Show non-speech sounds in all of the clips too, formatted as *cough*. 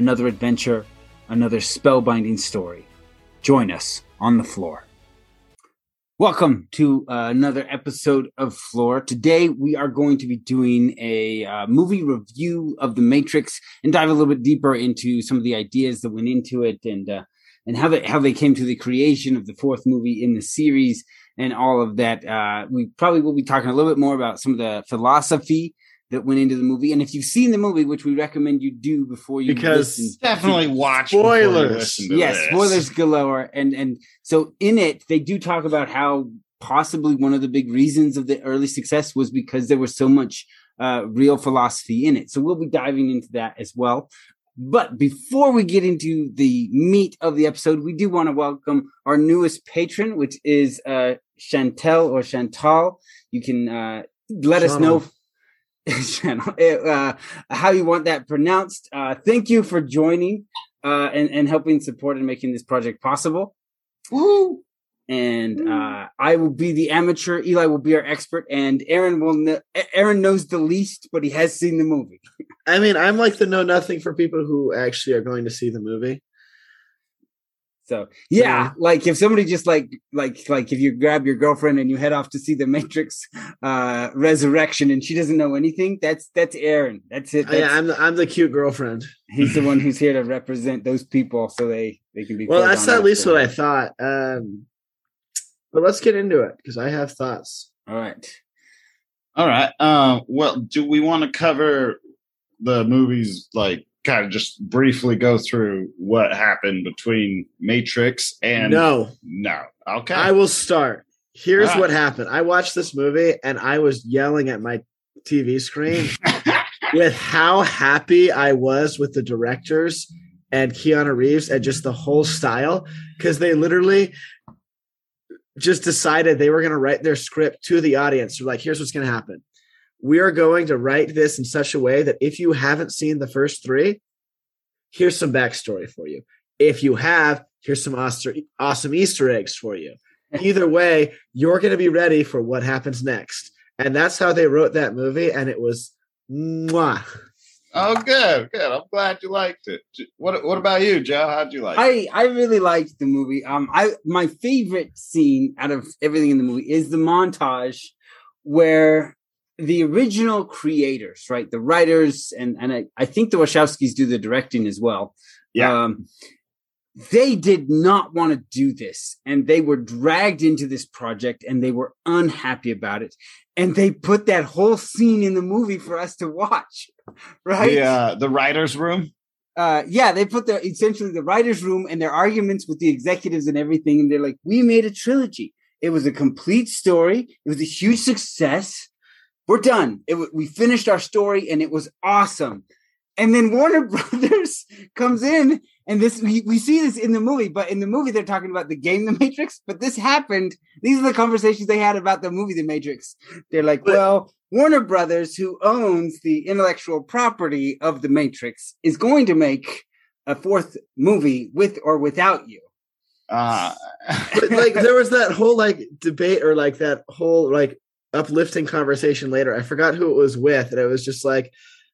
another adventure, another spellbinding story. Join us on the Flore. Welcome to uh, another episode of Flore. Today we are going to be doing a uh, movie review of The Matrix and dive a little bit deeper into some of the ideas that went into it and uh, and how they how they came to the creation of the fourth movie in the series and all of that. Uh, we probably will be talking a little bit more about some of the philosophy that went into the movie. And if you've seen the movie, which we recommend you do before you because listen, definitely watch Spoilers. yes, spoilers galore. And and so in it, they do talk about how possibly one of the big reasons of the early success was because there was so much uh, real philosophy in it. So we'll be diving into that as well. But before we get into the meat of the episode, we do want to welcome our newest patron, which is uh, Chantel or Chantal. You can uh, let us know *laughs* uh, how you want that pronounced. Uh, thank you for joining uh, and, and helping support and making this project possible. Woo! And uh, I will be the amateur. Eli will be our expert, and Aaron will. Know, Aaron knows the least, but he has seen the movie. *laughs* I mean, I'm like the know nothing for people who actually are going to see the movie. So yeah, like if somebody just like like like if you grab your girlfriend and you head off to see the Matrix uh Resurrection and she doesn't know anything, that's that's Aaron. That's it. Oh, yeah, I'm the, I'm the cute girlfriend. he's the one *laughs* who's here to represent those people so they they can be. Well, that's at least what I thought. Um, but let's get into it because I have thoughts. All right. All right. Uh, well, do we want to cover the movies, like, kind of just briefly go through what happened between Matrix and no, No. Okay. I will start. Here's right. what happened. I watched this movie and I was yelling at my TV screen *laughs* with how happy I was with the directors and Keanu Reeves and just the whole style because they literally just decided they were going to write their script to the audience. They're like, here's what's going to happen. We are going to write this in such a way that if you haven't seen the first three, here's some backstory for you. If you have, here's some awesome, awesome Easter eggs for you. *laughs* Either way, you're going to be ready for what happens next. And that's how they wrote that movie. And it was mwah. oh, good. Good. I'm glad you liked it. What What about you, Joe? How'd you like it? I I really liked the movie. Um, I my favorite scene out of everything in the movie is the montage where the original creators, right, the writers, and and I, I think the Wachowskis do the directing as well. Yeah. Um, they did not want to do this, and they were dragged into this project, and they were unhappy about it, and they put that whole scene in the movie for us to watch, *laughs* right? The, uh, the writer's room? uh yeah they put their essentially the writers room and their arguments with the executives and everything and they're like we made a trilogy it was a complete story it was a huge success we're done. It, we finished our story and it was awesome. And then warner *laughs* brothers comes in and this we, we see this in the movie but in the movie they're talking about the game the matrix but this happened. These are the conversations they had about the movie the matrix. They're like But- well Warner Brothers, who owns the intellectual property of The Matrix, is going to make a fourth movie with or without you. Uh, But like there was that whole like debate or like that whole like uplifting conversation later. I forgot who it was with, and it was just like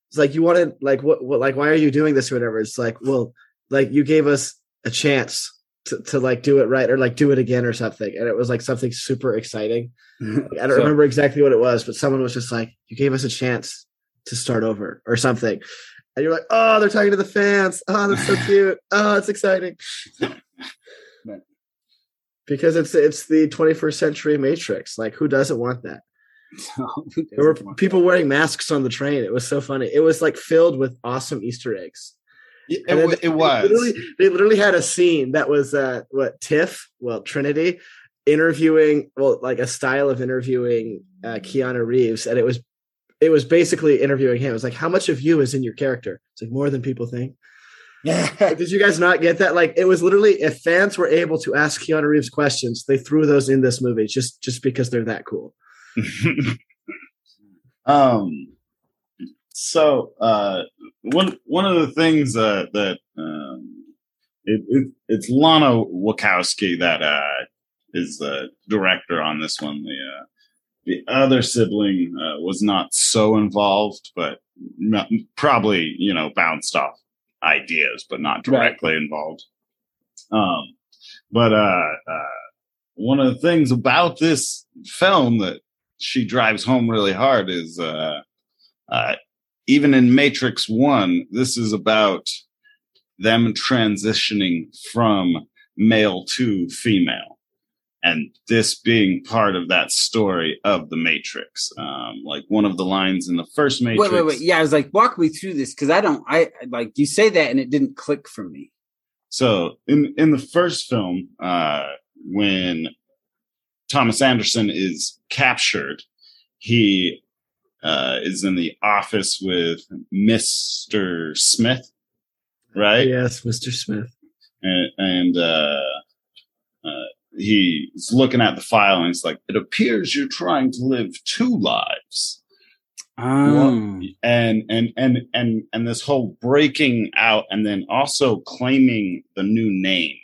it's like you wanted like what what like why are you doing this or whatever. It's like well like you gave us a chance to, to like do it right or like do it again or something, and it was like something super exciting. *laughs* Like, I don't So- remember exactly what it was, but someone was just like you gave us a chance to start over or something. And you're like, oh, they're talking to the fans. Oh, that's so *laughs* cute. Oh, it's exciting. *laughs* because it's it's the 21st century Matrix. Like, who doesn't want that? *laughs* there were people wearing masks on the train. It was so funny. It was like filled with awesome Easter eggs. It, it, was. They literally, they literally, had a scene that was uh, what Tiff, well Trinity, interviewing, well, like a style of interviewing uh, Keanu Reeves, and it was it was basically interviewing him. It was like, how much of you is in your character? It's like more than people think. Did you guys not get that? Like it was literally if fans were able to ask Keanu Reeves questions, they threw those in this movie just just because they're that cool. *laughs* um so uh one one of the things uh, that um it, it, it's Lana Wachowski that uh is the director on this one. The uh the other sibling uh, was not so involved, but not, probably you know bounced off ideas, but not directly right. involved. Um, but uh, uh, one of the things about this film that she drives home really hard is uh, uh, even in Matrix One, this is about them transitioning from male to female and this being part of that story of the Matrix. Um, like one of the lines in the first Matrix. Wait, wait, wait. Yeah, I was like, walk me through this because I don't. I like you say that and it didn't click for me. So in in the first film, uh, when Thomas Anderson is captured, he uh, is in the office with Mister Smith, right? Yes, Mister Smith, and, and uh, uh he's looking at the file and he's like, "It appears you're trying to live two lives." Oh. And and and and and this whole breaking out, and then also claiming the new name,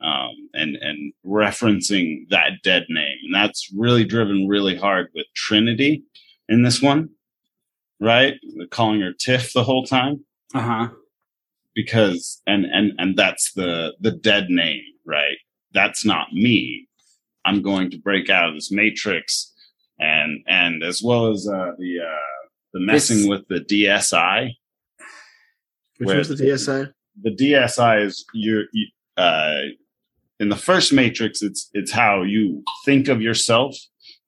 um, and and referencing that dead name, and that's really driven really hard with Trinity in this one, right? They're calling her Tiff the whole time. Uh huh. Because and and and that's the the dead name, right? That's not me. I'm going to break out of this matrix and and as well as uh, the uh, the messing this, with the DSI. Which was the DSI? The DSI is your uh, in the first matrix. It's it's how you think of yourself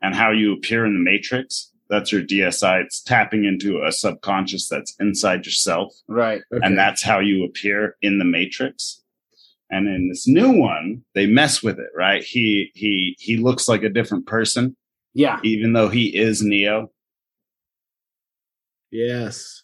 and how you appear in the matrix. That's your DSI. It's tapping into a subconscious that's inside yourself, right? Okay. And that's how you appear in the matrix. And in this new one, they mess with it, right? He he he looks like a different person. Yeah. Even though he is Neo. Yes.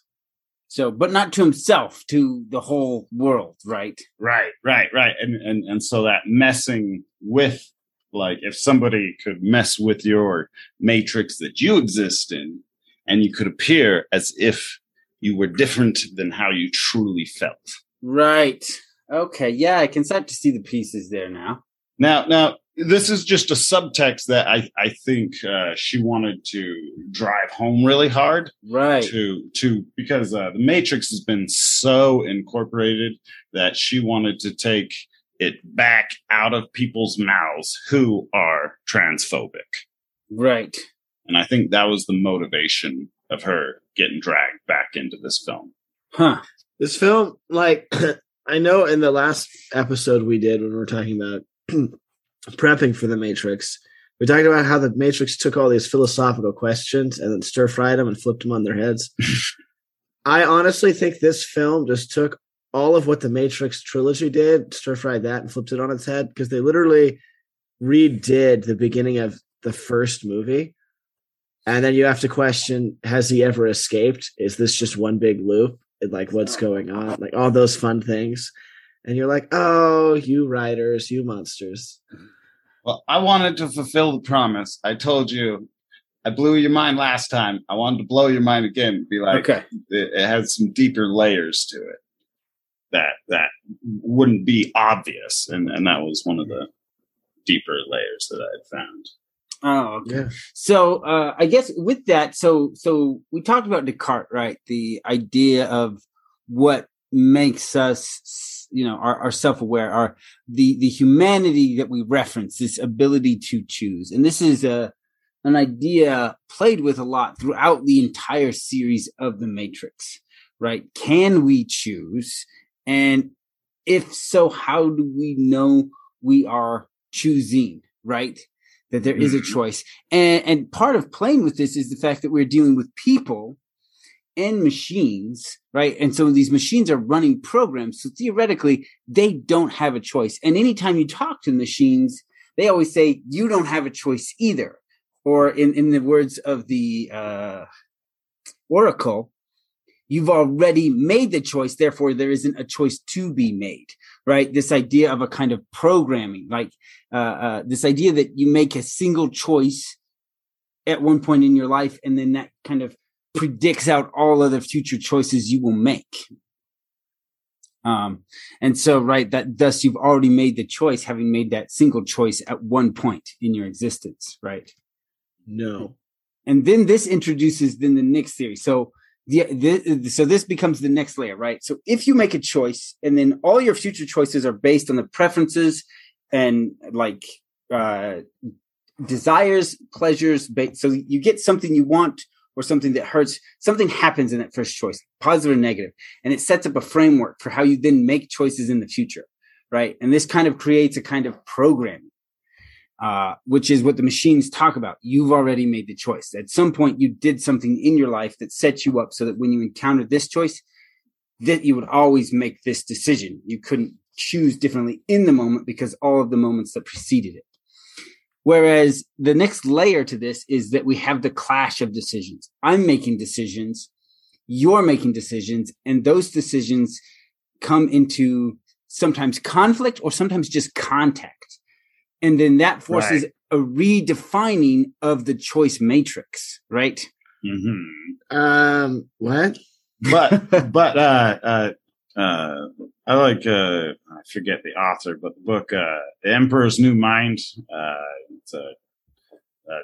So, but not to himself, to the whole world, right? Right, right, right. And and and so that messing with like if somebody could mess with your matrix that you exist in and you could appear as if you were different than how you truly felt. Right. Okay, yeah, I can start to see the pieces there now. Now, now this is just a subtext that I I think uh, she wanted to drive home really hard, right? To to because uh, the Matrix has been so incorporated that she wanted to take it back out of people's mouths who are transphobic, right? And I think that was the motivation of her getting dragged back into this film. Huh. This film, like *clears throat* I know in the last episode we did when we were talking about *clears throat* prepping for the Matrix, we talked about how the Matrix took all these philosophical questions and then stir fried them and flipped them on their heads. *laughs* I honestly think this film just took all of what the Matrix trilogy did, stir fried that, and flipped it on its head because they literally redid the beginning of the first movie. And then you have to question has he ever escaped? Is this just one big loop? Like what's going on, like all those fun things. And you're like, oh, you writers, you monsters. Well, I wanted to fulfill the promise. I told you I blew your mind last time. I wanted to blow your mind again. Be like, okay. it, it has some deeper layers to it that that wouldn't be obvious, and and that was one of the deeper layers that I had found. Oh, okay. Yeah. So uh, I guess with that, so so we talked about Descartes, right? The idea of what makes us, you know, our, our self-aware, our the the humanity that we reference, this ability to choose, and this is a an idea played with a lot throughout the entire series of the Matrix, right? Can we choose? And if so, how do we know we are choosing, right? That there is a Mhm. choice. And, and part of playing with this is the fact that we're dealing with people and machines, right? And so these machines are running programs. So theoretically, they don't have a choice. And anytime you talk to machines, they always say, you don't have a choice either. Or in, in the words of the uh, Oracle, you've already made the choice. Therefore, there isn't a choice to be made, right? This idea of a kind of programming, like uh, uh, this idea that you make a single choice at one point in your life, and then that kind of predicts out all other future choices you will make. Um, and so, right, that thus you've already made the choice, having made that single choice at one point in your existence, right? No. and then this introduces then the next theory. So the so this becomes the next layer, right? So if you make a choice, and then all your future choices are based on the preferences and like uh, desires, pleasures. Ba- so you get something you want or something that hurts. Something happens in that first choice, positive or negative, and it sets up a framework for how you then make choices in the future, right? And this kind of creates a kind of programming uh, which is what the machines talk about. You've already made the choice. At some point, you did something in your life that set you up so that when you encountered this choice, that you would always make this decision. You couldn't choose differently in the moment because all of the moments that preceded it. Whereas the next layer to this is that we have the clash of decisions. I'm making decisions, you're making decisions, and those decisions come into sometimes conflict or sometimes just contact and then that forces a redefining of the choice matrix right hmm Um, what? But *laughs* but uh, uh, uh, I like uh, I forget the author, but the book uh, "The Emperor's New Mind." Uh, it's a, a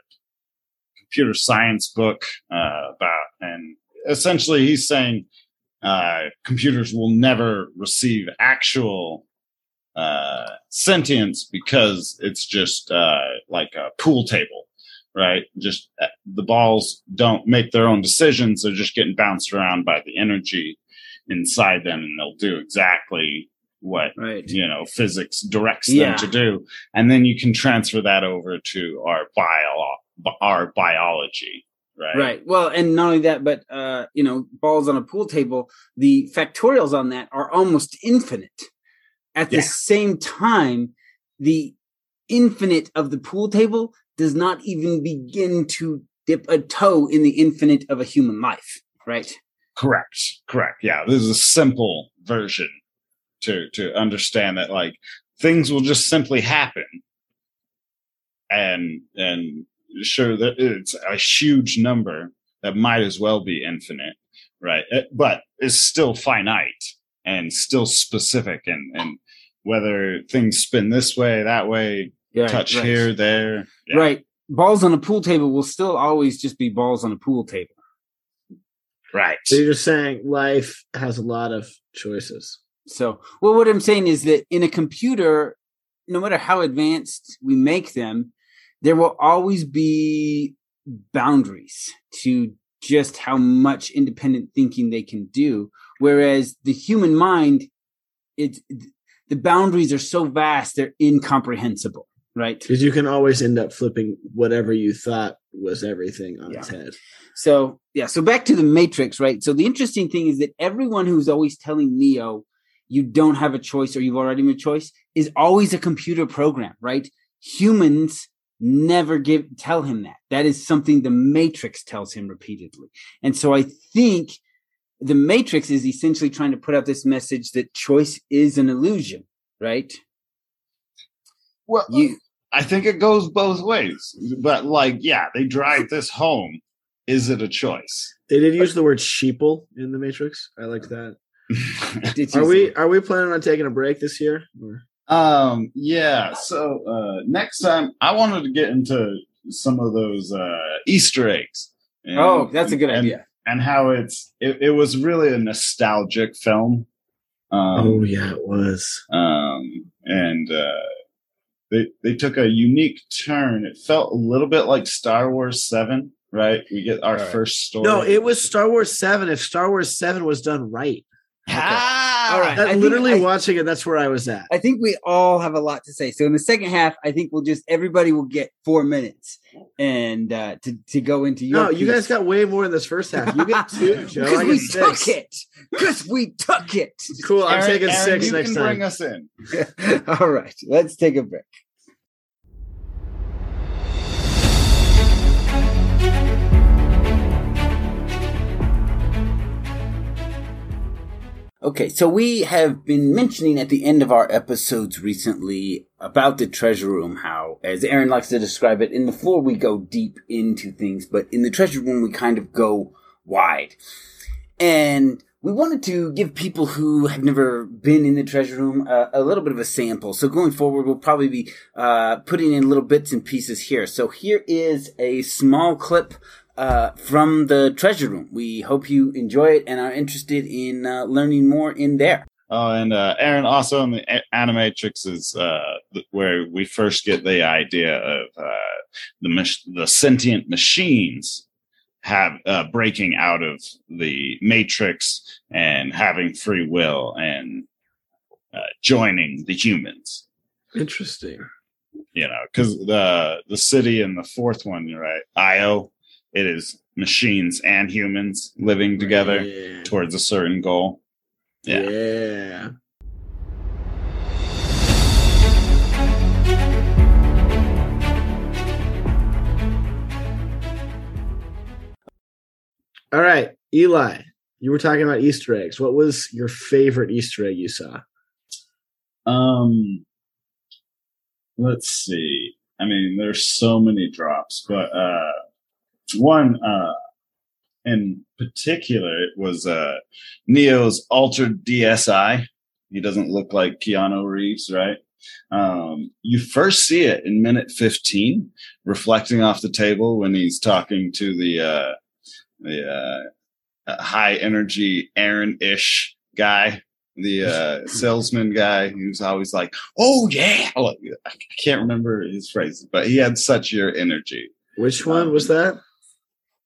computer science book uh, about, and essentially he's saying uh, computers will never receive actual uh, sentience because it's just uh, like a pool table, right? Just uh, the balls don't make their own decisions; they're just getting bounced around by the energy inside them, and they'll do exactly what right you know physics directs Yeah. them to do, and then you can transfer that over to our bio our biology, right? right well and not only that but uh you know balls on a pool table the factorials on that are almost infinite at the same time the infinite of the pool table does not even begin to dip a toe in the infinite of a human life right Correct. Correct. Yeah. This is a simple version to to understand that like things will just simply happen and and sure that it's a huge number that might as well be infinite, right? Uh, But it's still finite and still specific and and whether things spin this way, that way, Right, touch right. here, there. Yeah. right balls on a pool table will still always just be balls on a pool table Right. So you're just saying life has a lot of choices. So, well, what I'm saying is that in a computer, no matter how advanced we make them, there will always be boundaries to just how much independent thinking they can do. Whereas the human mind, it's the boundaries are so vast, they're incomprehensible, right? Because you can always end up flipping whatever you thought was everything on its head. So yeah, so back to the Matrix, right? So the interesting thing is that everyone who's always telling Neo you don't have a choice or you've already made a choice is always a computer program, right? Humans never give tell him that. That is something the Matrix tells him repeatedly. And so I think the Matrix is essentially trying to put out this message that choice is an illusion, right? Well, You I think it goes both ways. But like, yeah, they drive this home. Is it a choice? They did use the word sheeple in the Matrix. I like that. *laughs* Are we are we planning on taking a break this year? Or- um, yeah. So uh, next time, I wanted to get into some of those uh, Easter eggs. And- Oh, that's a good and- idea. And how it's it, it was really a nostalgic film. Um, oh yeah, it was. um, and uh, they they took a unique turn. It felt a little bit like Star Wars Seven, right? We get our Right. first story. No, it was Star Wars Seven. If Star Wars Seven was done right, ah, All right. I That, think literally I- watching it, that's where I was at. I think we all have a lot to say. So in the second half, I think we'll just everybody will get four minutes and uh to to go into your. No, you guys got way more in this first half. You get two, *laughs* Joe. because we get took it. Because we took it. Cool. I'm Aaron- taking Aaron, six you next can time. Bring us in. *laughs* all right, let's take a break. Okay, so we have been mentioning at the end of our episodes recently about the treasure room, how, as Aaron likes to describe it, in the Flore we go deep into things, but in the treasure room we kind of go wide. And we wanted to give people who have never been in the treasure room uh, a little bit of a sample. So going forward, we'll probably be uh, putting in little bits and pieces here. So here is a small clip uh, from the treasure room. We hope you enjoy it and are interested in uh, learning more in there. Oh, and uh, Aaron, also in the Animatrix is uh, where we first get the idea of uh, the mach- the sentient machines have uh, breaking out of the Matrix and having free will and uh, joining the humans. Interesting. You know, because the the city in the fourth one, right, Io, it is machines and humans living together towards a certain goal. Yeah. yeah. All right, Eli, you were talking about Easter eggs. What was your favorite Easter egg you saw? Um, let's see. I mean, there's so many drops, but uh, one uh, in particular it was uh, Neo's altered DSI. He doesn't look like Keanu Reeves, right? Um, you first see it in minute 15, reflecting off the table when he's talking to the uh, the uh, high energy Aaron ish guy the uh, *laughs* salesman guy who's always like, "Oh yeah," Oh, I can't remember his phrases, but he had such your energy. Which one was that?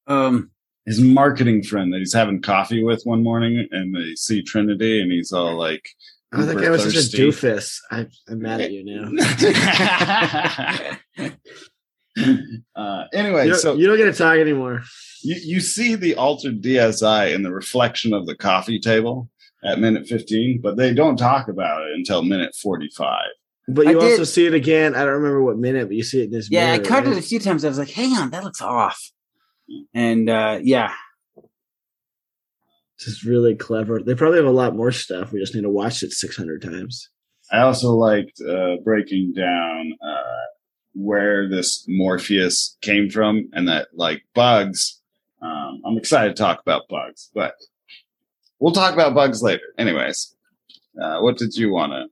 Um, His marketing friend that he's having coffee with one morning, and they see Trinity, and he's all like, Oh, that uber guy was such a doofus. I, I'm mad at you now. *laughs* uh, anyway, You so you don't get to talk anymore. you, you see the altered DSI in the reflection of the coffee table at minute 15, but they don't talk about it until minute 45. But I you also did- see it again. I don't remember what minute, but you see it in this. yeah, I mirror, caught it a few times. I was like, hang on, that looks off. And uh, yeah, just really clever. They probably have a lot more stuff. We just need to watch it 600 times. I also liked uh, breaking down uh, where this Morpheus came from, and that like bugs. Um, I'm excited to talk about bugs, but we'll talk about bugs later. Anyways, uh, what did you want to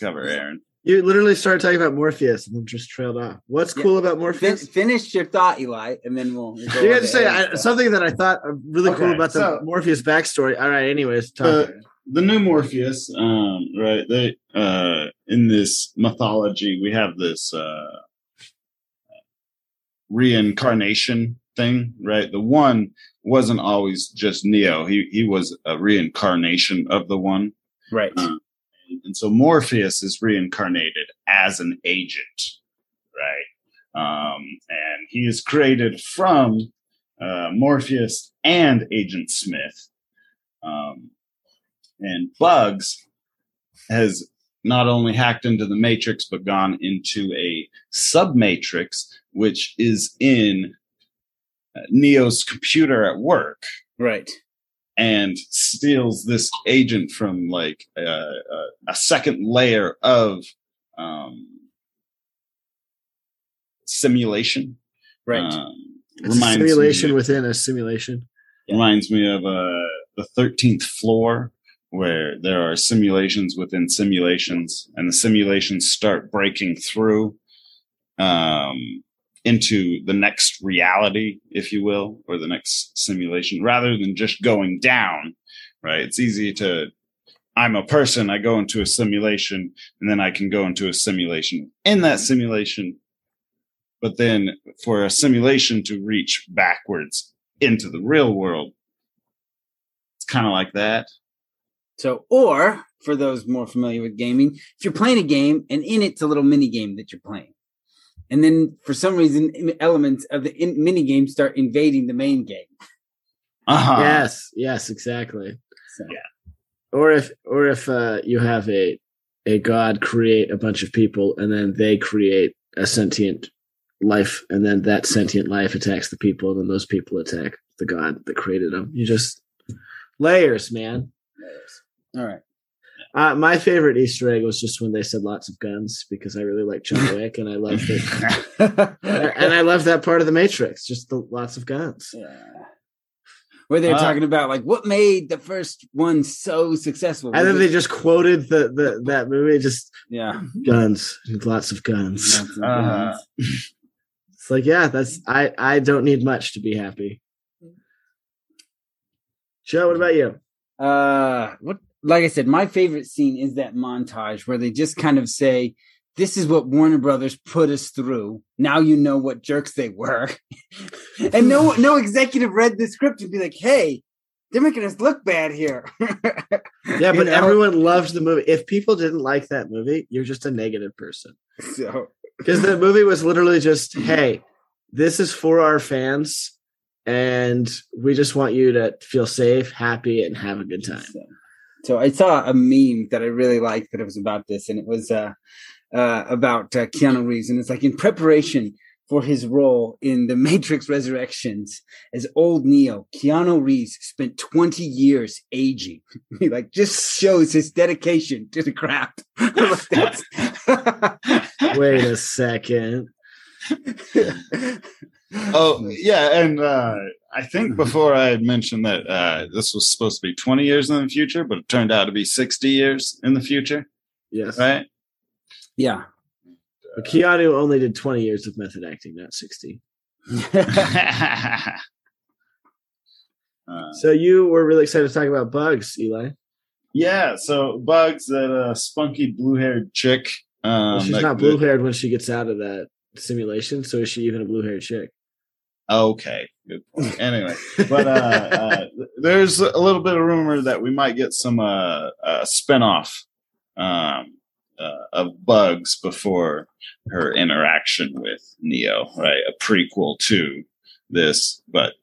cover, Aaron? You literally started talking about Morpheus and then just trailed off. What's Yeah. cool about fin- Morpheus? finish your thought, Eli, and then we'll. we'll go You on had to say I, something that I thought really cool about the so- Morpheus backstory. All right, anyways, talk. Uh, the new Morpheus, um, right? They uh, in this mythology, we have this uh, reincarnation thing, right? The one wasn't always just Neo; he he was a reincarnation of the one, right. Uh, and so Morpheus is reincarnated as an agent, right? Um, and he is created from uh, Morpheus and Agent Smith. Um, and Bugs has not only hacked into the Matrix, but gone into a submatrix, which is in uh, Neo's computer at work Right. And steals this agent from like uh, a, a second layer of um, simulation. Right. Um, it's a simulation me, within a simulation. reminds me of uh, the thirteenth floor, where there are simulations within simulations, and the simulations start breaking through um, into the next reality, if you will, or the next simulation, rather than just going down. Right? It's easy to. I'm a person. I go into a simulation, and then I can go into a simulation in that simulation. But then, for a simulation to reach backwards into the real world, it's kind of like that. So, or for those more familiar with gaming, if you're playing a game and in it's a little mini game that you're playing, and then for some reason elements of the in- mini game start invading the main game. Uh-huh. Yes, yes, exactly. So, Or if or if uh, you have a a god create a bunch of people and then they create a sentient life and then that sentient life attacks the people and then those people attack the god that created them. You just layers, man. layers. All right. Uh, my favorite Easter egg was just when they said lots of guns because I really like John Wick and I loved it. *laughs* and I love that part of the Matrix, just the lots of guns. Yeah. Where they're Uh, talking about like what made the first one so successful. And Was then they just quoted the, the that movie, just yeah. guns, lots of guns. Lots of Uh-huh. guns. *laughs* It's like, yeah, that's I I don't need much to be happy. Joe, what about you? Uh, what? Like I said, my favorite scene is that montage where they just kind of say, "This is what Warner Brothers put us through. Now you know what jerks they were." *laughs* and no, no executive read the script and be like, "Hey, they're making us look bad here." *laughs* Yeah, but know? everyone loves the movie. If people didn't like that movie, you're just a negative person. So Because the movie was literally just, *laughs* hey, this is for our fans, and we just want you to feel safe, happy, and have a good time. So, I saw a meme that I really liked that it was about this, and it was uh, uh, about uh, Keanu Reeves, and it's like in preparation for his role in the Matrix Resurrections as old Neo, Keanu Reeves spent 20 years aging. *laughs* he like just shows his dedication to the craft. *laughs* Wait a second. *laughs* Oh *laughs* yeah, and uh, I think before I had mentioned that uh, this was supposed to be 20 years in the future, but it turned out to be 60 years in the future, Yes. right? yeah. But Keanu only did 20 years of method acting, not 60. *laughs* *laughs* Uh, So you were really excited to talk about bugs, Eli. yeah, so Bugs, that uh, spunky blue-haired chick. Um, Well, she's that- not blue haired when she gets out of that simulation, so is she even a blue haired chick? Okay, good point. Anyway, but uh, uh, there's a little bit of rumor that we might get some uh, uh, spinoff um, uh, of Bugs before her interaction with Neo, right? A prequel to this, but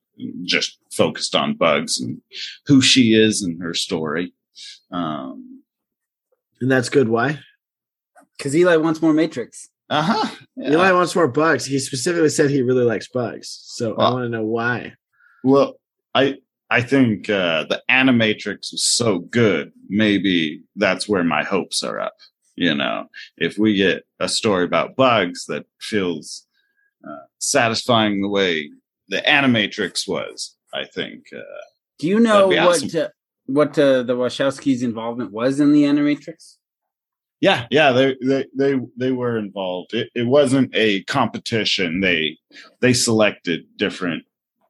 just focused on Bugs and who she is and her story. Um, And that's good. Why? Because Eli wants more Matrix. Uh huh. Eli wants more bugs. He specifically said he really likes bugs. So I want to know why. Well, I I think uh, the Animatrix was so good. Maybe that's where my hopes are up. You know, if we get a story about bugs that feels uh, satisfying the way the Animatrix was, I think. Uh, Do you know what awesome. uh, what uh, the Wachowskis' involvement was in the Animatrix? Yeah, yeah, they they they they were involved. It, it wasn't a competition. They they selected different.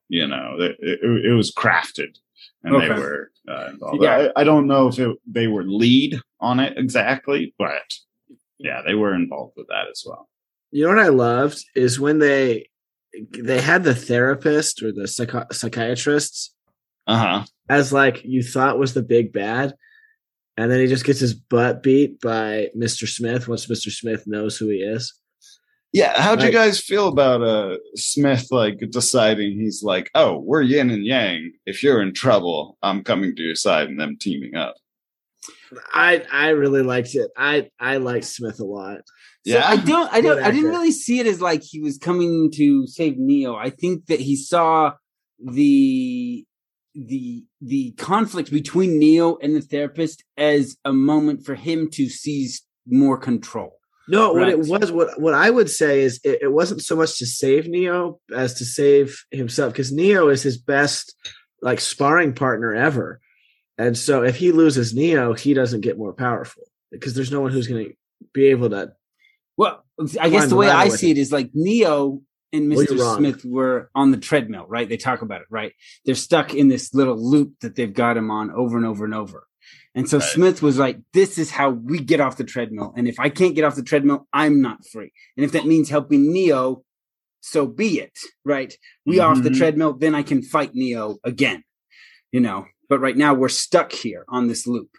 You know, it, it, it was crafted, and they were uh, involved. Yeah. I, I don't know if it, they were lead on it exactly, but yeah, they were involved with that as well. You know what I loved is when they they had the therapist or the psychi- psychiatrists Uh huh. as like you thought was the big bad, and then he just gets his butt beat by Mr. Smith once Mr. Smith knows who he is. Yeah, how'd you guys feel about uh Smith like deciding he's like, oh, we're yin and yang. If you're in trouble, I'm coming to your side, and them teaming up. I I really liked it. I I liked Smith a lot. So Yeah. I don't, I don't, I didn't really see it as like he was coming to save Neo. I think that he saw the the the conflict between Neo and the therapist as a moment for him to seize more control. No, what it was, what what I would say is, it, it wasn't so much to save Neo as to save himself, because Neo is his best like sparring partner ever, and so if he loses Neo, he doesn't get more powerful because there's no one who's going to be able to. Well, I guess the way I see it is like Neo and Mr. you're wrong. Smith were on the treadmill, right? They talk about it, right? They're stuck in this little loop that they've got him on over and over and over. And so Right. Smith was like, this is how we get off the treadmill. And if I can't get off the treadmill, I'm not free. And if that means helping Neo, so be it, right? We are off the Mhm. treadmill, then I can fight Neo again, you know? But right now we're stuck here on this loop.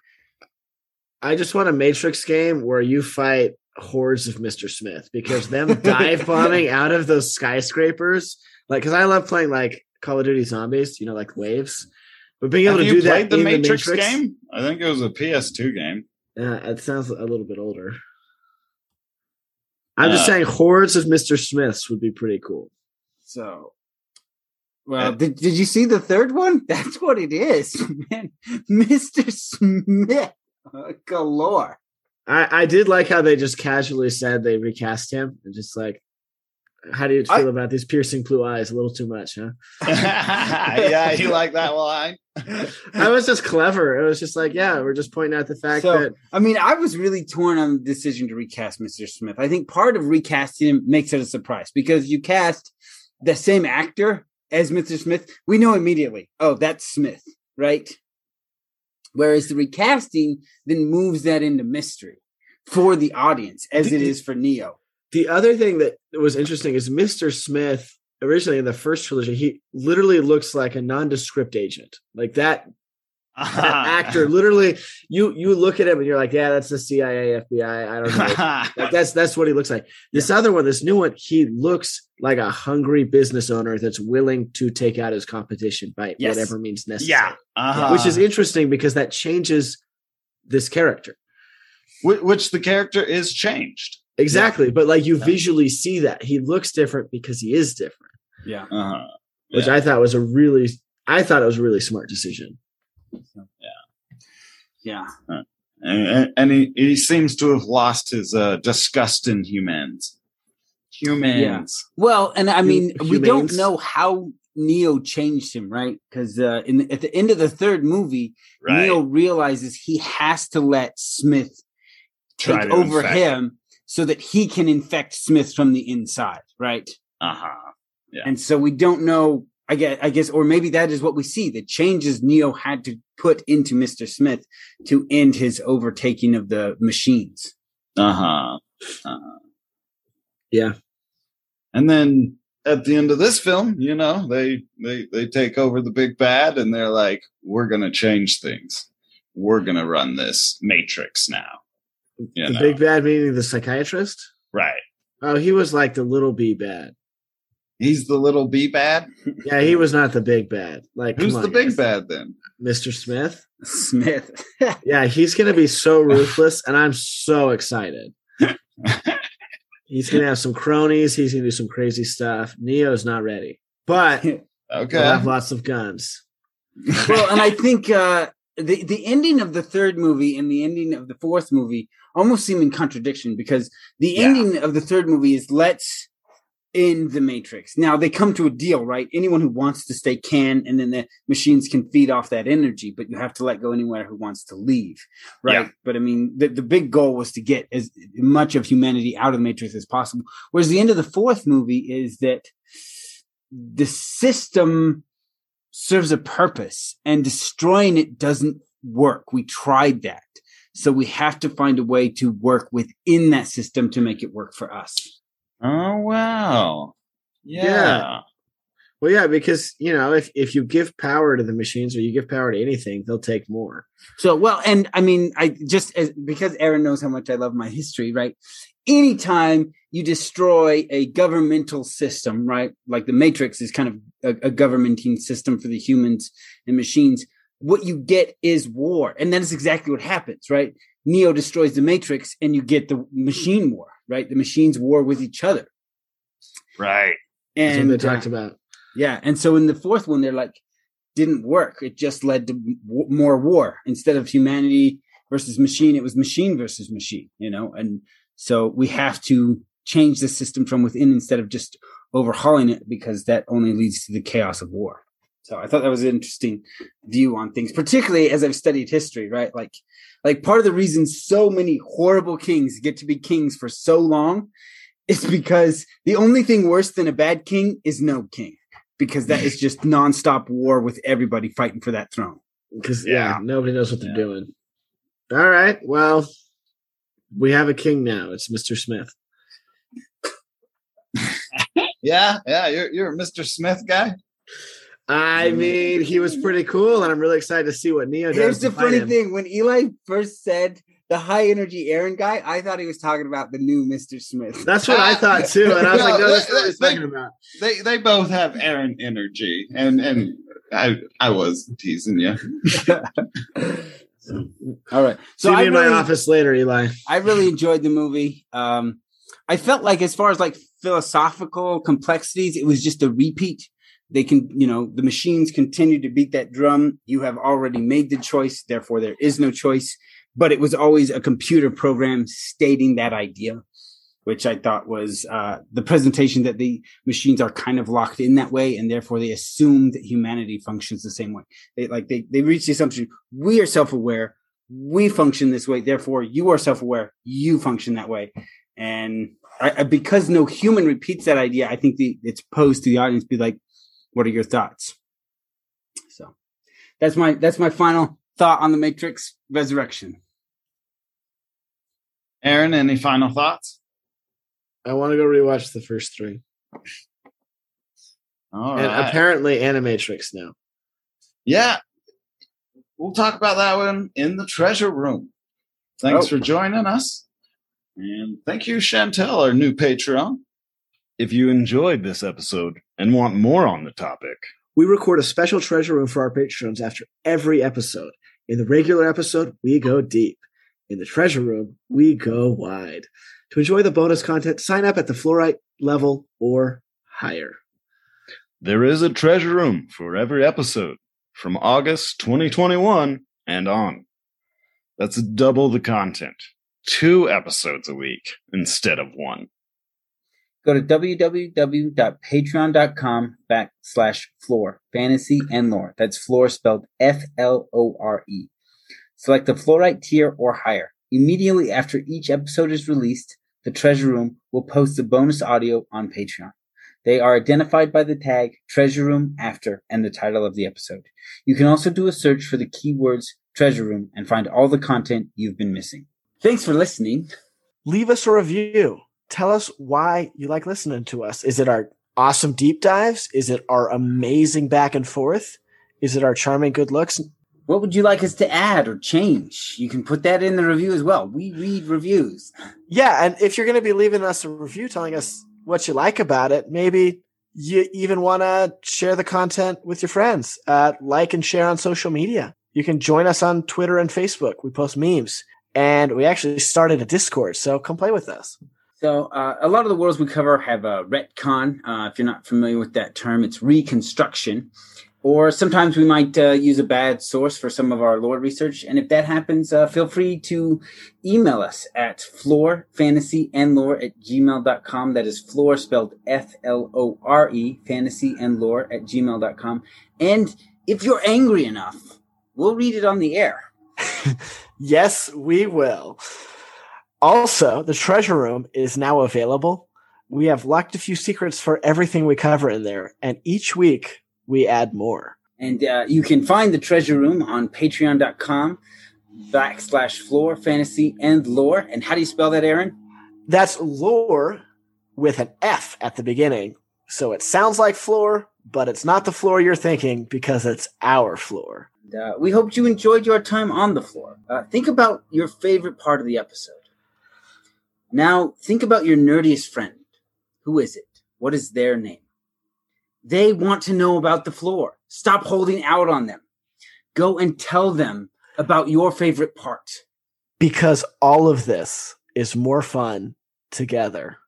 I just want a Matrix game where you fight hordes of Mr. Smith because them dive bombing out of those skyscrapers, like, because I love playing like Call of Duty Zombies, you know, like waves. But being able Have to you do that the in Matrix, the Matrix game? I think it was a PS2 game. Yeah, it sounds a little bit older. I'm just Uh, saying hordes of Mr. Smiths would be pretty cool. So, well, Uh, did, did you see the third one? *laughs* That's what it is, *laughs* man. Mr. Smith *laughs* galore. I, I did like how they just casually said they recast him and just like, how do you I- feel about these piercing blue eyes? A little too much, huh? *laughs* yeah, you like that line? *laughs* I was just clever. It was just like, yeah, we're just pointing out the fact So- that I mean, I was really torn on the decision to recast Mr. Smith. I think part of recasting him makes it a surprise because you cast the same actor as Mr. Smith, we know immediately, oh, that's Smith, right? Whereas the recasting then moves that into mystery for the audience, as it is for Neo. the other thing that was interesting is Mr. Smith originally in the first trilogy, he literally looks like a nondescript agent. Like that *laughs* Uh-huh. actor literally you you look at him and you're like yeah that's the cia fbi i don't know *laughs* like that's that's what he looks like this other one this new one he looks like a hungry business owner that's willing to take out his competition by Yes. whatever means necessary yeah. Uh-huh. which is interesting because that changes this character which the character is changed. exactly but like you Yeah. visually see that he looks different because he is different Yeah. Uh-huh. which i thought was a really i thought it was a really smart decision Yeah. And, and- and he, he seems to have lost his uh, disgust in humans. Humans. Well, and I mean, we don't know how Neo changed him, right? Because uh, in at the end of the third movie, Right. Neo realizes he has to let Smith take over infect him so that he can infect Smith from the inside, right? Uh-huh. Yeah. And so we don't know. I guess, I guess, or maybe that is what we see. The changes Neo had to put into Mister Smith to end his overtaking of the machines. Uh-huh. uh-huh. yeah And then at the end of this film, you know, they they they take over the big bad and they're like, we're gonna change things. We're gonna run this matrix now. You the know? big bad meaning the psychiatrist right. oh he was like the little b bad He's the little B bad. Yeah, he was not the big bad. Like, Who's come the big guys. bad then? Mr. Smith. Smith. *laughs* Yeah, he's gonna be so ruthless, and I'm so excited. *laughs* He's gonna have some cronies. He's gonna do some crazy stuff. Neo's not ready, but he'll *laughs* Okay. have lots of guns. well, and I think uh, the the ending of the third movie and the ending of the fourth movie almost seem in contradiction because the Yeah. ending of the third movie is let's end the Matrix. Now they come to a deal, right? Anyone who wants to stay can, and then the machines can feed off that energy, but you have to let go anyone who wants to leave, right? Yeah. But I mean, the, the big goal was to get as much of humanity out of the Matrix as possible. Whereas the end of the fourth movie is that the system serves a purpose and destroying it doesn't work. We tried that. So we have to find a way to work within that system to make it work for us. Oh wow. Yeah. Yeah. Well, yeah, because you know, if if you give power to the machines or you give power to anything, they'll take more. So, well, and I mean, I just as, because Aaron knows how much I love my history, right? Anytime you destroy a governmental system, right? Like the Matrix is kind of a, a governmenting system for the humans and machines. What you get is war. And that is exactly what happens, right? Neo destroys the Matrix and you get the machine war, right? The machines war with each other. Right. And what they uh, talked about. yeah, and so in the fourth one, they're like, didn't work. It just led to w- more war instead of humanity versus machine. It was machine versus machine, you know. And so we have to change the system from within instead of just overhauling it because that only leads to the chaos of war. So I thought that was an interesting view on things, particularly as I've studied history, right? Like, like part of the reason so many horrible kings get to be kings for so long is because the only thing worse than a bad king is no king because that is *laughs* just nonstop war with everybody fighting for that throne. Because yeah. Yeah. nobody knows what they're Yeah. doing. All right. Well, we have a king now. It's Mr. Smith. *laughs* Yeah, yeah. You're you're a Mr. Smith guy. I mean, he was pretty cool, and I'm really excited to see what Neo does. Here's to the funny him. thing: when Eli first said the high energy Aaron guy, I thought he was talking about the new Mr. Smith. That's what I thought *laughs* too, and I was No, like, no, that's they- what he's talking about. They they both have Aaron energy, and and I I was teasing you. *laughs* All right. See So me I in my office later, Eli. I really enjoyed the movie. Um, I felt like as far as like philosophical complexities, it was just a repeat. They can, you know, the machines continue to beat that drum. You have already made the choice, therefore there is no choice. But it was always a computer program stating that idea, which I thought was uh, the presentation that the machines are kind of locked in that way, and therefore they assume that humanity functions the same way. They like they they reach the assumption we are self-aware, we function this way, therefore you are self-aware, you function that way. And I- because no human repeats that idea, I think the, it's posed to the audience be like, what are your thoughts? So that's my that's my final thought on the Matrix Resurrection. Aaron, any final thoughts? I want to go rewatch the first three, All and right. apparently Animatrix now. yeah, we'll talk about that one in the treasure room. Thanks Oh. for joining us, and thank you, Chantel, our new Patreon. If you enjoyed this episode and want more on the topic, We record a special treasure room for our patrons after every episode. In the regular episode, we go deep. In the treasure room, we go wide. To enjoy the bonus content, sign up at the fluorite level or higher. there is a treasure room for every episode from August 2021 and on. That's double the content. Two episodes a week instead of one. Go to www.patreon.com backslash Flore fantasy and lore. That's Flore spelled F L O R E. Select the fluorite tier or higher. Immediately after each episode is released, the treasure room will post the bonus audio on Patreon. They are identified by the tag treasure room after and the title of the episode. You can also do a search for the keywords treasure room and find all the content you've been missing. Thanks for listening. Leave us a review. Tell us why you like listening to us. Is it our awesome deep dives? Is it our amazing back and forth? Is it our charming good looks? What would you like us to add or change? You can put that in the review as well. We read reviews. Yeah, and if you're going to be leaving us a review telling us what you like about it, maybe you even want to share the content with your friends. Uh, like and share on social media. You can join us on Twitter and Facebook. We post memes, and we actually started a Discord, so come play with us. So, uh, a lot of the worlds we cover have a retcon. Uh, if you're not familiar with that term, it's reconstruction. Or sometimes we might uh, use a bad source for some of our lore research. And if that happens, uh, feel free to email us at florefantasyandlore at gmail.com. That is Flore spelled F L O R E, fantasy and lore at gmail.com. And if you're angry enough, we'll read it on the air. *laughs* Yes, we will. Also, the treasure room is now available. We have locked a few secrets for everything we cover in there, and each week we add more. And uh, you can find the treasure room on patreon.com backslash Flore fantasy and lore. And how do you spell that, Aaron? That's lore with an F at the beginning. So it sounds like floor, but it's not the floor you're thinking because it's our floor. And, uh, we hope you enjoyed your time on the floor. Uh, think about your favorite part of the episode. Now, think about your nerdiest friend. Who is it? What is their name? They want to know about the floor. Stop holding out on them. Go and tell them about your favorite part. Because all of this is more fun together.